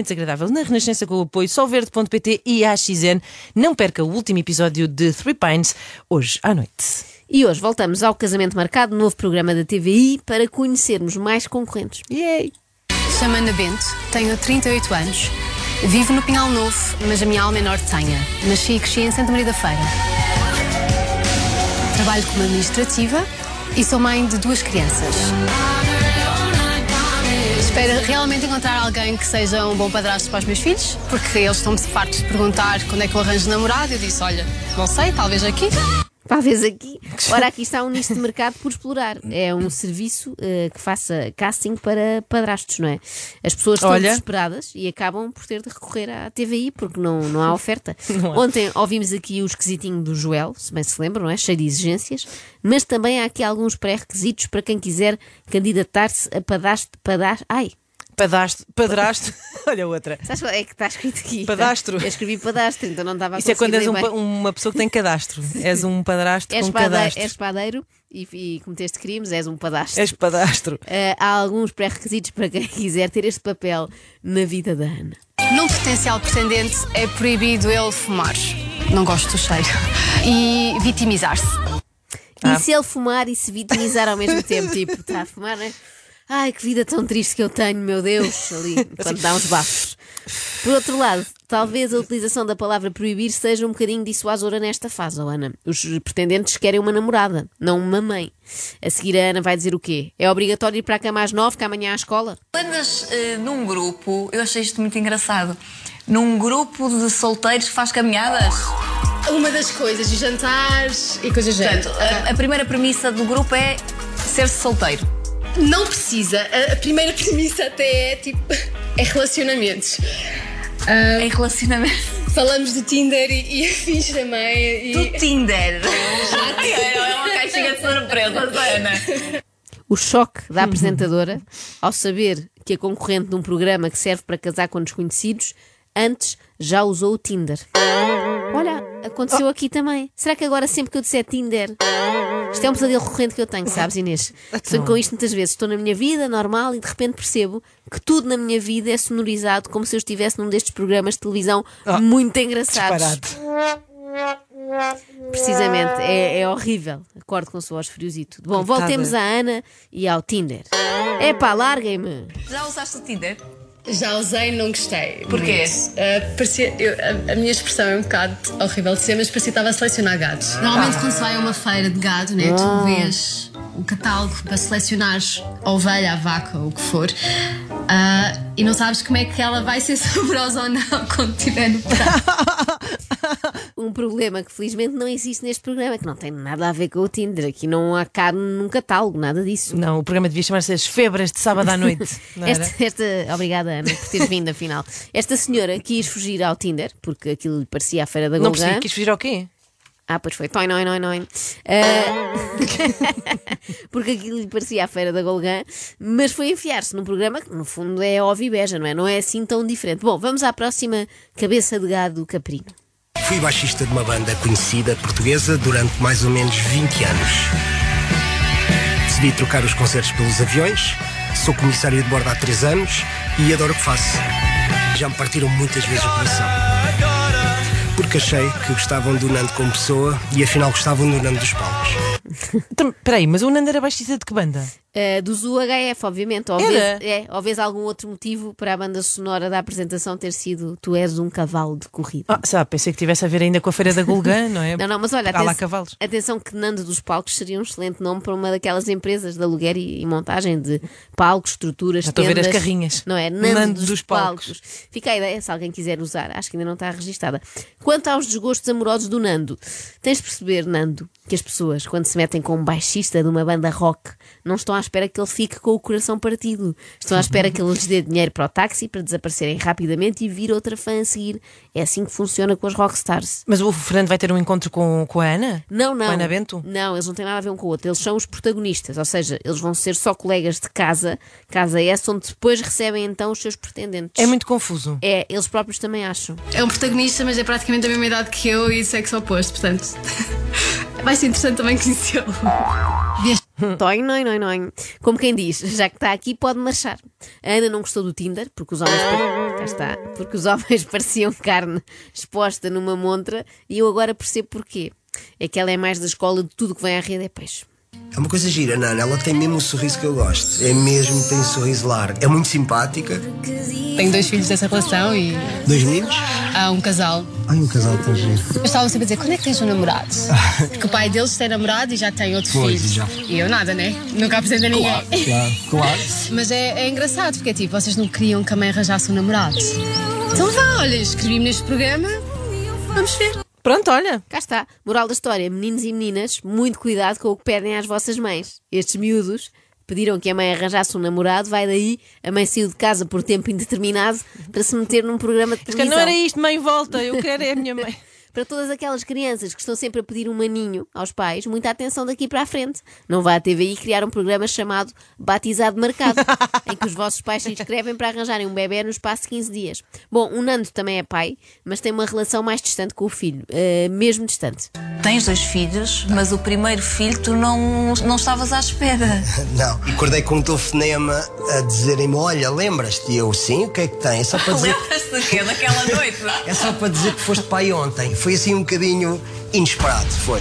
extremamente desagradável na Renascença com o apoio solverde.pt e AXN. Não perca o último episódio de Three Pines hoje à noite. E hoje voltamos ao Casamento Marcado, novo programa da TVI, para conhecermos mais concorrentes. Yay! Chamo Ana Bento, tenho 38 anos, vivo no Pinhal Novo, mas a minha alma é nortenha. Nasci e cresci em Santa Maria da Feira. Trabalho como administrativa e sou mãe de duas crianças. Espero realmente encontrar alguém que seja um bom padrasto para os meus filhos, porque eles estão-me fartos de perguntar quando é que eu arranjo namorado. Eu disse: olha, não sei, talvez aqui. Talvez aqui. Ora, aqui está um nicho de mercado por explorar. É um serviço uh, que faça casting para padrastos, não é? As pessoas estão Olha. desesperadas e acabam por ter de recorrer à TVI porque não, não há oferta. Não há. Ontem ouvimos aqui o esquisitinho do Joel, se bem se lembram, não é? Cheio de exigências, mas também há aqui alguns pré-requisitos para quem quiser candidatar-se a padastro. Padastro. Ai! Padastro, padrasto, olha outra. Sabes qual é que está escrito aqui? Padastro. Eu escrevi padastro, então não estava a Isso é quando és um uma pessoa que tem cadastro. És um padrasto És, com pade- cadastro. és padeiro e, e cometeste crimes, és um padastro. És padastro. Uh, há alguns pré-requisitos para quem quiser ter este papel na vida da Ana. Num potencial pretendente é proibido ele fumar. Não gosto do cheiro. E vitimizar-se. Ah. E se ele fumar e se vitimizar ao mesmo tempo? Tipo, está a fumar, não é? Ai, que vida tão triste que eu tenho, meu Deus, ali, quando dá uns bafos. Por outro lado, talvez a utilização da palavra proibir seja um bocadinho dissuasora nesta fase, oh Ana. Os pretendentes querem uma namorada, não uma mãe. A seguir, a Ana vai dizer o quê? É obrigatório ir para a cama às nove, que amanhã há escola? Andas eh, num grupo, eu achei isto muito engraçado, num grupo de solteiros que faz caminhadas. Uma das coisas, os jantares e coisas do Portanto, a, a primeira premissa do grupo é ser-se solteiro. Não precisa. A, a primeira premissa até é tipo. É relacionamentos. Em relacionamento. Falamos do Tinder e, e afins também. Do E... Tinder. é uma caixinha de surpresa, Ana. O choque da apresentadora ao saber que a concorrente de um programa que serve para casar com desconhecidos antes já usou o Tinder. Aconteceu aqui também. Será que agora sempre que eu disser Tinder. Isto é um pesadelo recorrente que eu tenho, sabes, Inês? Sonho com isto muitas vezes. Estou na minha vida normal e de repente percebo que tudo na minha vida é sonorizado como se eu estivesse num destes programas de televisão muito engraçados. Disparado. Precisamente, é, é horrível. Acordo com o suor friozito. Bom, Coitada. voltemos à Ana e ao Tinder. Epá, larguem-me. Já usaste o Tinder? Já usei, não gostei. Porquê? Ah, parecia, eu- a, a minha expressão é um bocado horrível de ser, mas parecia que estava a selecionar gatos. Normalmente, quando se vai a uma feira de gado, né, tu vês o catálogo para selecionares a ovelha, a vaca, ou o que for, ah, e não sabes como é que ela vai ser saborosa ou não quando estiver no prato. Um problema que felizmente não existe neste programa, que não tem nada a ver com o Tinder. Aqui não há carne num catálogo, nada disso. Não, o programa devia chamar-se As Febras de Sábado à Noite. Não? Esta, esta- obrigada, Ana, por teres vindo, afinal. Esta senhora quis fugir ao Tinder, porque aquilo lhe parecia a feira da Não Golgã. percebi, quis fugir ao quê? Ah, pois foi. Toi, noi, noi, noi. Ah, porque aquilo lhe parecia a feira da Golgã, mas foi enfiar-se num programa que, no fundo, é óbvio e beja, não é? Não é assim tão diferente. Bom, vamos à próxima cabeça de gado caprino. Fui baixista de uma banda conhecida portuguesa durante mais ou menos 20 anos. Decidi trocar os concertos pelos aviões, sou comissário de bordo há 3 anos e adoro o que faço. Já me partiram muitas vezes o coração. Porque achei que gostavam do Nando como pessoa e afinal gostavam do Nando dos palcos. Então, Peraí, mas o Nando era baixista de que banda? Uh, do ZUHF, obviamente. Ou vês, é, ou vês algum outro motivo para a banda sonora da apresentação ter sido Tu és um cavalo de corrida. Ah, sabe, pensei que tivesse a ver ainda com a Feira da Golgã, não é? Não, não, mas olha, atenção, cavalos. atenção que Nando dos Palcos seria um excelente nome para uma daquelas empresas de aluguer e, e montagem de palcos, estruturas, Já estou a ver as tendas. carrinhas. Não é? Nando, Nando dos, dos palcos. palcos. Fica a ideia, se alguém quiser usar, acho que ainda não está registada. Quanto aos desgostos amorosos do Nando, tens de perceber, Nando, que as pessoas, quando se metem com um baixista de uma banda rock, não estão à espera que ele fique com o coração partido. Estão à espera que ele lhes dê dinheiro para o táxi para desaparecerem rapidamente e vir outra fã a seguir. É assim que funciona com as rockstars. Mas o Fernando vai ter um encontro com, com a Ana? Não, não. Com a Ana Bento? Não, eles não têm nada a ver um com o outro. Eles são os protagonistas, ou seja, eles vão ser só colegas de casa, casa essa, onde depois recebem então os seus pretendentes. É muito confuso. É, eles próprios também acham. É um protagonista, mas é praticamente da mesma idade que eu e sexo oposto, portanto. Vai ser interessante também conhecê-lo. Toin, noin, noin, noin. Como quem diz, já que está aqui, pode marchar. A Ana não gostou do Tinder, porque os homens. Cá está. Porque os homens pareciam carne exposta numa montra e eu agora percebo porquê. É que ela é mais da escola de tudo que vem à rede é peixe. É uma coisa gira, Nana. Ela tem mesmo o sorriso que eu gosto. É mesmo, tem um sorriso largo. É muito simpática. Tenho dois filhos dessa relação e Dois meninos? há um casal. Ai, um casal tão giro. Eu estava sempre a dizer, quando é que tens um namorado? Porque o pai deles tem namorado e já tem outro Pois, filho. já. E eu nada, né? Nunca apresento a ninguém. Claro, claro. Mas é, é engraçado, porque é tipo, vocês não queriam que a mãe arranjasse um namorado. Então vá, olha, escrevi-me neste programa, vamos ver. Pronto, olha. Cá está. Moral da história: meninos e meninas, muito cuidado com o que pedem às vossas mães. Estes miúdos pediram que a mãe arranjasse um namorado, vai daí, a mãe saiu de casa por tempo indeterminado para se meter num programa de Que televisão. não era isto, mãe, volta. Eu quero é a minha mãe. Para todas aquelas crianças que estão sempre a pedir um maninho aos pais, muita atenção daqui para a frente. Não vá à TVI criar um programa chamado Batizado Marcado, em que os vossos pais se inscrevem para arranjarem um bebê no espaço de 15 dias. Bom, o Nando também é pai, mas tem uma relação mais distante com o filho, eh, mesmo distante. Tens dois filhos, mas o primeiro filho tu não, não estavas à espera. Não. E acordei com um telefonema a dizerem-me: Olha, lembras-te? E eu, sim, o que é que tem? É só para dizer, Lembras-te? Daquela noite? é só para dizer que foste pai ontem. Foi assim um bocadinho inesperado, foi.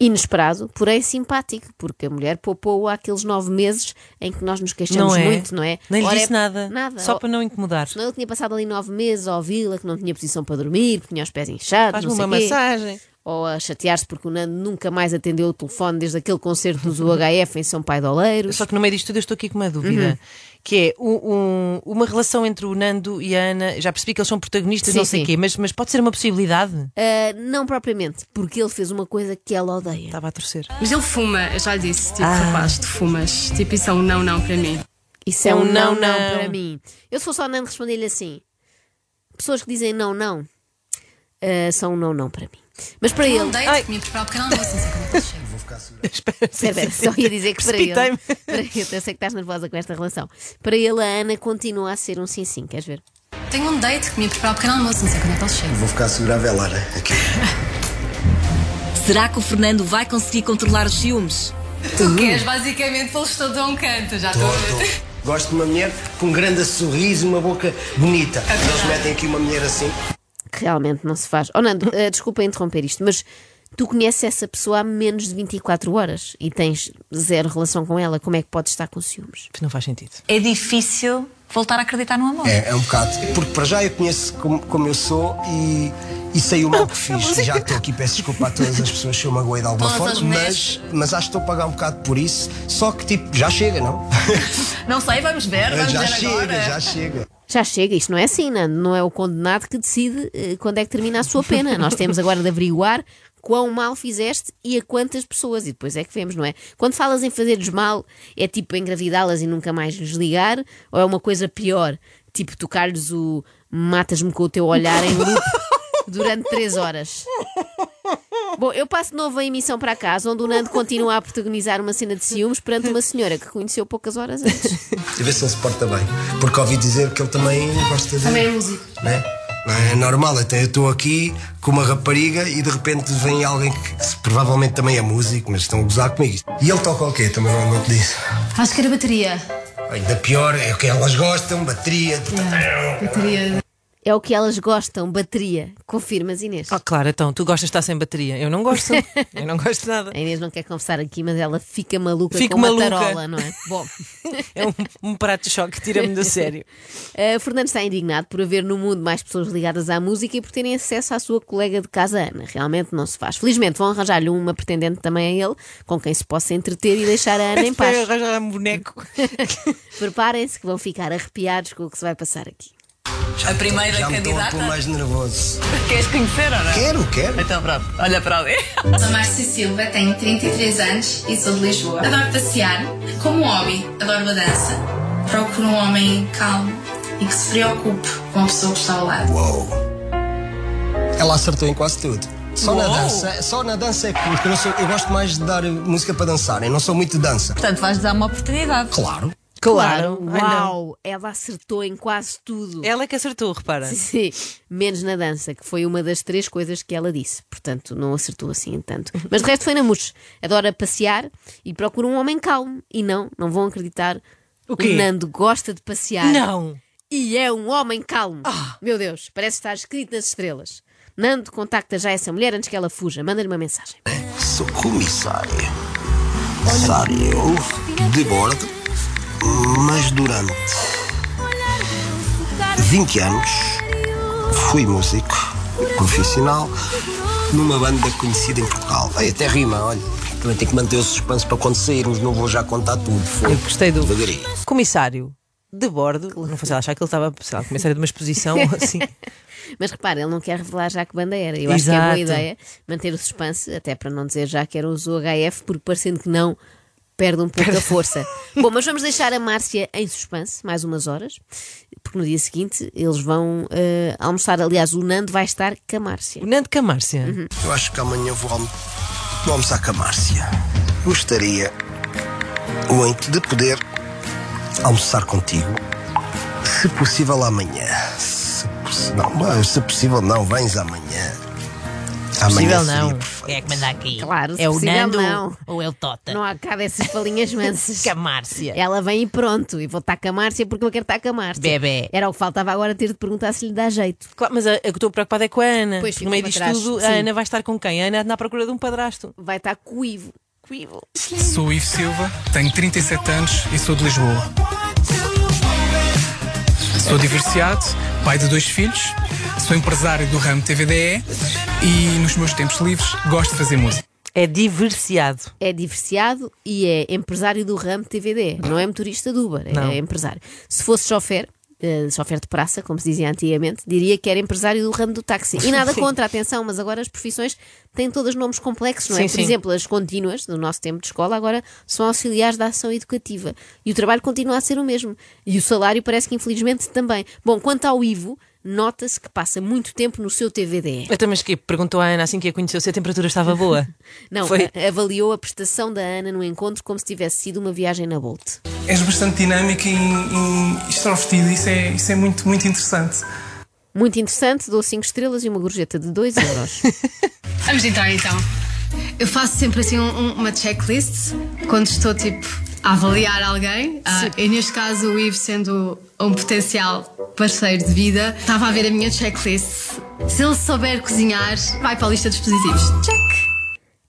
Inesperado, porém simpático, porque a mulher poupou aqueles nove meses em que nós nos queixamos Não é? muito, não é? Nem lhe Ora, é- disse nada. Nada. Só para não incomodar. Senão ele tinha passado ali nove meses a ouvi-la, que não tinha posição para dormir, que tinha os pés inchados, Faz-me não uma quê. massagem. Ou a chatear-se porque o Nando nunca mais atendeu o telefone desde aquele concerto dos UHF em São Pai de Oleiros. Só que no meio disto tudo eu estou aqui com uma dúvida. Que é um- um- uma relação entre o Nando e a Ana. Já percebi que eles são protagonistas, Sim, não sei o quê, mas, mas pode ser uma possibilidade. Ah, não propriamente, porque ele fez uma coisa que ela odeia. Estava a torcer. Mas ele fuma, eu já lhe disse, tipo, Ah. rapaz, tu fumas. Tipo, isso é um não, não para mim. Isso é É um um não, não, não, para mim. Eu se fosse ao Nando responder-lhe assim: pessoas que dizem não, não, ah, são um não, não para mim. Mas para ele. Um date que me preparar o pequeno almoço, não sei como é que ele chega. Espera, Espera, espera, só ia dizer que para ele, Precipitei-me. para ele, eu sei que estás nervosa com esta relação. Para ele, a Ana continua a ser um sim-sim, queres ver? Tenho um date que me preparar o pequeno almoço, não sei como é que ele chega. Vou ficar a segurar a velar aqui. Será que o Fernando vai conseguir controlar os ciúmes? Tu queres basicamente pô-los todos a um canto, já estou a ver. Gosto de uma mulher com um grande sorriso e uma boca bonita. Eles metem aqui uma mulher assim. Que realmente não se faz. Oh, Nando, eh, desculpa interromper isto, mas tu conheces essa pessoa há menos de 24 horas e tens zero relação com ela. Como é que podes estar com ciúmes? Não faz sentido. É difícil voltar a acreditar no amor. É, é um bocado. Porque para já eu conheço como, como eu sou e, e sei o mal que fiz. Já estou aqui, peço desculpa a todas as pessoas se eu magoei de alguma Todas as forma, mas, mas acho que estou a pagar um bocado por isso. Só que tipo, já chega, não? Não sei, vamos ver, vamos já ver chega, agora. já chega. Já chega, isto não é assim, Nando. Não é o condenado que decide eh, quando é que termina a sua pena. Nós temos agora de averiguar quão mal fizeste e a quantas pessoas. E depois é que vemos, não é? Quando falas em fazer-lhes mal, é tipo engravidá-las e nunca mais lhes ligar? Ou é uma coisa pior? Tipo tocar-lhes o matas-me com o teu olhar em loop durante três horas. Bom, eu passo de novo a emissão para casa, onde o Nando continua a protagonizar uma cena de ciúmes perante uma senhora que conheceu poucas horas antes. E ver se ele se porta bem. Porque ouvi dizer que ele também gosta de. Também é músico. Né? Não é normal, até eu estou aqui com uma rapariga e de repente vem alguém que provavelmente também é músico, mas estão a gozar comigo. E ele toca o quê? Também não, não te disse. Acho que era bateria. Ainda pior é o que elas gostam, bateria. Bateria. É o que elas gostam, bateria. Confirmas, Inês? Ah, claro, então, tu gostas de estar sem bateria. Eu não gosto. eu não gosto de nada. A Inês não quer conversar aqui, mas ela fica maluca Fico com uma maluca. tarola, não é? Bom, É um, um prato de choque, tira-me do sério. uh, Fernando está indignado por haver no mundo mais pessoas ligadas à música e por terem acesso à sua colega de casa, Ana. Realmente não se faz. Felizmente vão arranjar-lhe uma pretendente também a ele, com quem se possa entreter e deixar a Ana em paz. arranjar um boneco. Preparem-se que vão ficar arrepiados com o que se vai passar aqui. A primeira Já me estou a candidata. pôr mais nervoso. Queres conhecer ou não? Quero, quero. Então pronto, olha para ali. Sou Márcia Silva, tenho 33 anos e sou de Lisboa. Adoro passear. Como hobby, adoro a dança. Procuro um homem calmo e que se preocupe com a pessoa que está ao lado. Uou. Ela acertou em quase tudo. Só na dança, só na dança é que eu, sou, eu gosto mais de dar música para dançar, eu não sou muito de dança. Portanto, vais dar uma oportunidade. Claro. Claro. Uau! Ela acertou em quase tudo. Ela é que acertou, repara. Sim, menos na dança, que foi uma das três coisas que ela disse. Portanto, não acertou assim tanto. Mas de resto foi na mousse. Adora passear e procura um homem calmo. E não, não vão acreditar. O quê? Nando gosta de passear. Não! E é um homem calmo. Ah. Meu Deus, parece estar escrito nas estrelas. Nando contacta já essa mulher antes que ela fuja. Manda-lhe uma mensagem. Sou comissário. Comissário de bordo, mas durante 20 anos fui músico profissional numa banda conhecida em Portugal. Ai, até rima, olha. Também tenho que manter o suspense para quando sairmos, não vou já contar tudo. Foi. Eu gostei do Devagarinho. comissário de bordo. Não ela achar que ele estava, sei lá, comissário de uma exposição ou assim. Mas repara, ele não quer revelar já que banda era. Eu acho que é boa Exato. ideia manter o suspense, até para não dizer já que era os UHF, porque parecendo que não, perde um pouco a força. Bom, mas vamos deixar a Márcia em suspense mais umas horas, porque no dia seguinte eles vão eh, almoçar. Aliás, o Nando vai estar com a Márcia. O Nando Camárcia. Eu acho que amanhã vou, almo vou almoçar com a Márcia. Gostaria muito de poder almoçar contigo, se possível amanhã. Se, não, se possível não, vens amanhã. Amanhã Possível não. Quem é que manda aqui? Claro, se é o possível, Nando não. ou é o Tota? Não há cá dessas falinhas mansas. Camárcia. Ela vem e pronto, e vou estar com a Márcia porque eu quero estar com a Márcia. Bebé. Era o que faltava agora ter de perguntar se lhe dá jeito. Claro, mas a, a que estou preocupada é com a Ana. Pois, no meio disto tudo, Sim. a Ana vai estar com quem? A Ana anda à procura de um padrasto. Vai estar com o Ivo. Coivo. Sou o Ivo Silva, tenho 37 anos e sou de Lisboa. Sou divorciado, pai de dois filhos, sou empresário do ramo TVDE e nos meus tempos livres gosto de fazer música. É diversiado. É divorciado e é empresário do ramo TVD. Não é motorista do Uber, Não. é empresário. Se fosse chofer, eh, chofer de praça, como se dizia antigamente, diria que era empresário do ramo do táxi. E nada contra, atenção, mas agora as profissões têm todos nomes complexos, não é? Sim, Por sim. exemplo, as contínuas, do nosso tempo de escola, agora são auxiliares da ação educativa. E o trabalho continua a ser o mesmo. E o salário parece que infelizmente também. Bom, quanto ao Ivo, nota-se que passa muito tempo no seu TVDE. Até mas que perguntou à Ana assim que a conheceu se a temperatura estava boa. Não, Foi- avaliou a prestação da Ana no encontro como se tivesse sido uma viagem na Bolt. És bastante dinâmica e, e extrovertida, isso é, isso é muito, muito interessante. Muito interessante, dou 5 estrelas e uma gorjeta de 2 euros. Vamos entrar então. Eu faço sempre assim um- uma checklist quando estou tipo a avaliar alguém. Ah, e neste caso, o Ivo, sendo um potencial parceiro de vida, estava a ver a minha checklist. Se ele souber cozinhar, vai para a lista dos positivos. Check!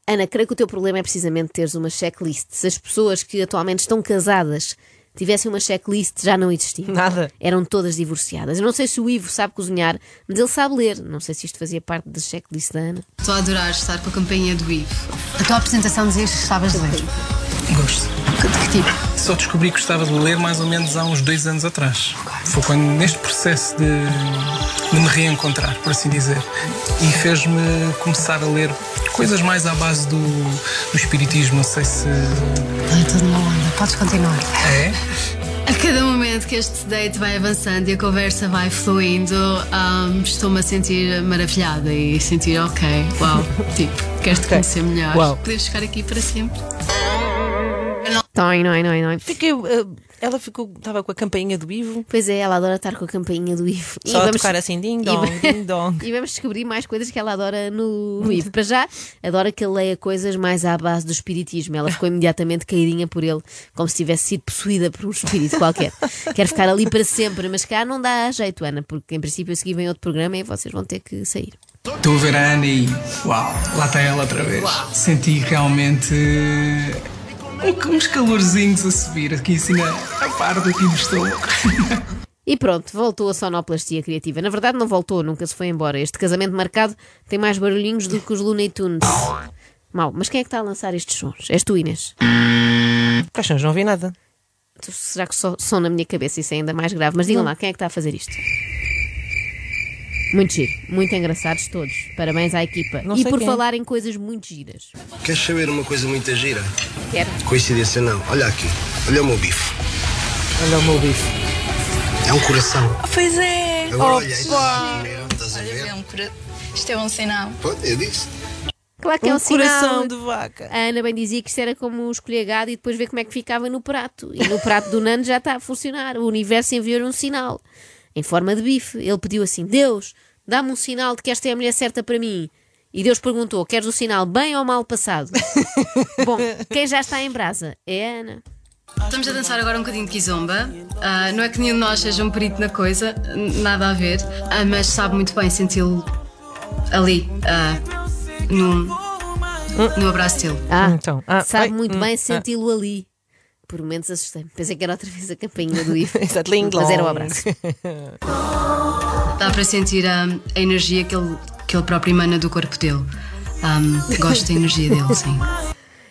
Ana, creio que o teu problema é precisamente teres uma checklist. Se as pessoas que atualmente estão casadas tivessem uma checklist, já não existiam. Nada. Eram todas divorciadas. Eu não sei se o Ivo sabe cozinhar, mas ele sabe ler. Não sei se isto fazia parte da checklist da Ana. Estou a adorar estar com a companhia do Ivo. A tua apresentação dizias que gostavas de ler. Gosto. De que tipo? Só descobri que gostava de ler mais ou menos há uns dois anos atrás. Foi quando, neste processo de, de me reencontrar, por assim dizer. E fez-me começar a ler coisas mais à base do, do espiritismo. Não sei se. Está tudo numa onda. Podes continuar. É? A cada momento que este date vai avançando e a conversa vai fluindo, ahm, estou-me a sentir maravilhada e sentir, ok, uau, tipo, queres-te conhecer melhor. Uau. Podemos ficar aqui para sempre. Toi, noi, noi, noi. Fiquei, eh, ela ficou, estava com a campainha do Ivo. Pois é, ela adora estar com a campainha do Ivo. Só a tocar assim, ding dong, e- ding dong. E vamos descobrir mais coisas que ela adora no, no Ivo. Para já, adora que ele leia coisas mais à base do espiritismo. Ela ficou imediatamente caidinha por ele, como se tivesse sido possuída por um espírito qualquer. Quer ficar ali para sempre, mas cá não dá jeito, Ana, porque em princípio eu segui vem outro programa e vocês vão ter que sair. Estou a ver a Ana e. Uau, lá está ela outra vez. Senti realmente. Um- uns calorzinhos a subir aqui assim na, na parte aqui do estômago. E pronto, voltou a sonoplastia criativa. Na verdade, não voltou, nunca se foi embora. Este casamento marcado tem mais barulhinhos do que os Looney Tunes. Mal, mas quem é que está a lançar estes sons? És tu, Inês? Caixões, não vi nada. Será que só som na minha cabeça? Isso é ainda mais grave. Mas digam lá, quem é que está a fazer isto? Muito giro, muito engraçados todos. Parabéns à equipa. Não e sei por quem falar em coisas muito giras. Queres saber uma coisa muito gira? Quero. Coincidência não. Olha aqui. Olha o meu bife. Olha o meu bife. É um coração. Pois é. Agora olha aí. Estás a ver? Sempre. Isto é um sinal. Pô, eu disse. Claro que é um coração sinal. de vaca. A Ana bem dizia que isto era como escolher gado e depois ver como é que ficava no prato. E no prato do Nano já está a funcionar. O universo enviou-lhe um sinal em forma de bife. Ele pediu assim: Deus, dá-me um sinal de que esta é a mulher certa para mim. E Deus perguntou: Queres o sinal bem ou mal passado? Bom, quem já está em brasa é a Ana. Estamos a dançar agora um bocadinho de kizomba. Ah, não é que nenhum de nós seja um perito na coisa, nada a ver, Ah, mas sabe muito bem senti-lo ali, ah, no, no abraço dele. Ah, Então, ah, sabe oi, muito hum, bem ah. senti-lo ali. Por momentos assustei-me. Pensei que era outra vez a campainha do. Exato, ling Mas era o abraço. Dá para sentir ah, a energia que ele, que ele próprio emana do corpo dele. Ah, gosto da energia dele, sim.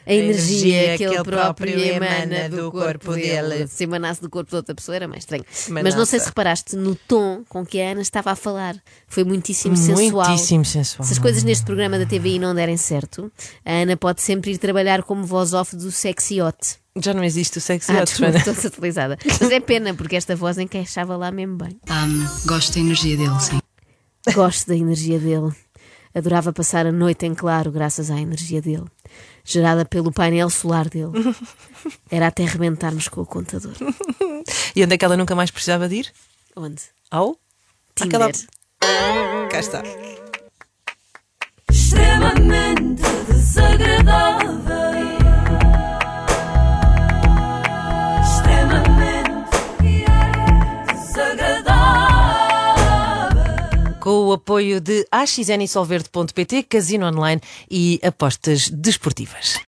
A energia que ele próprio emana do corpo dele. dele. Se emanasse do corpo de outra pessoa era mais estranho. Mas não sei se reparaste no tom com que a Ana estava a falar. Foi muitíssimo sensual. Muitíssimo sensual. Se as coisas neste programa da TVI não derem certo, a Ana pode sempre ir trabalhar como voz off do sexy hot. Já não existe o sexy Ah, desculpa, estou desatualizada. Mas é pena, porque esta voz encaixava lá mesmo bem. Ah, gosto da energia dele, sim. Gosto da energia dele. Adorava passar a noite em claro graças à energia dele, gerada pelo painel solar dele. Era até arrebentarmos com o contador. E onde é que ela nunca mais precisava de ir? Onde? Ao? Tinder. Aquela- Cá está. extremamente desagradável. O apoio de AXN e Solverde.pt, Casino Online e apostas desportivas.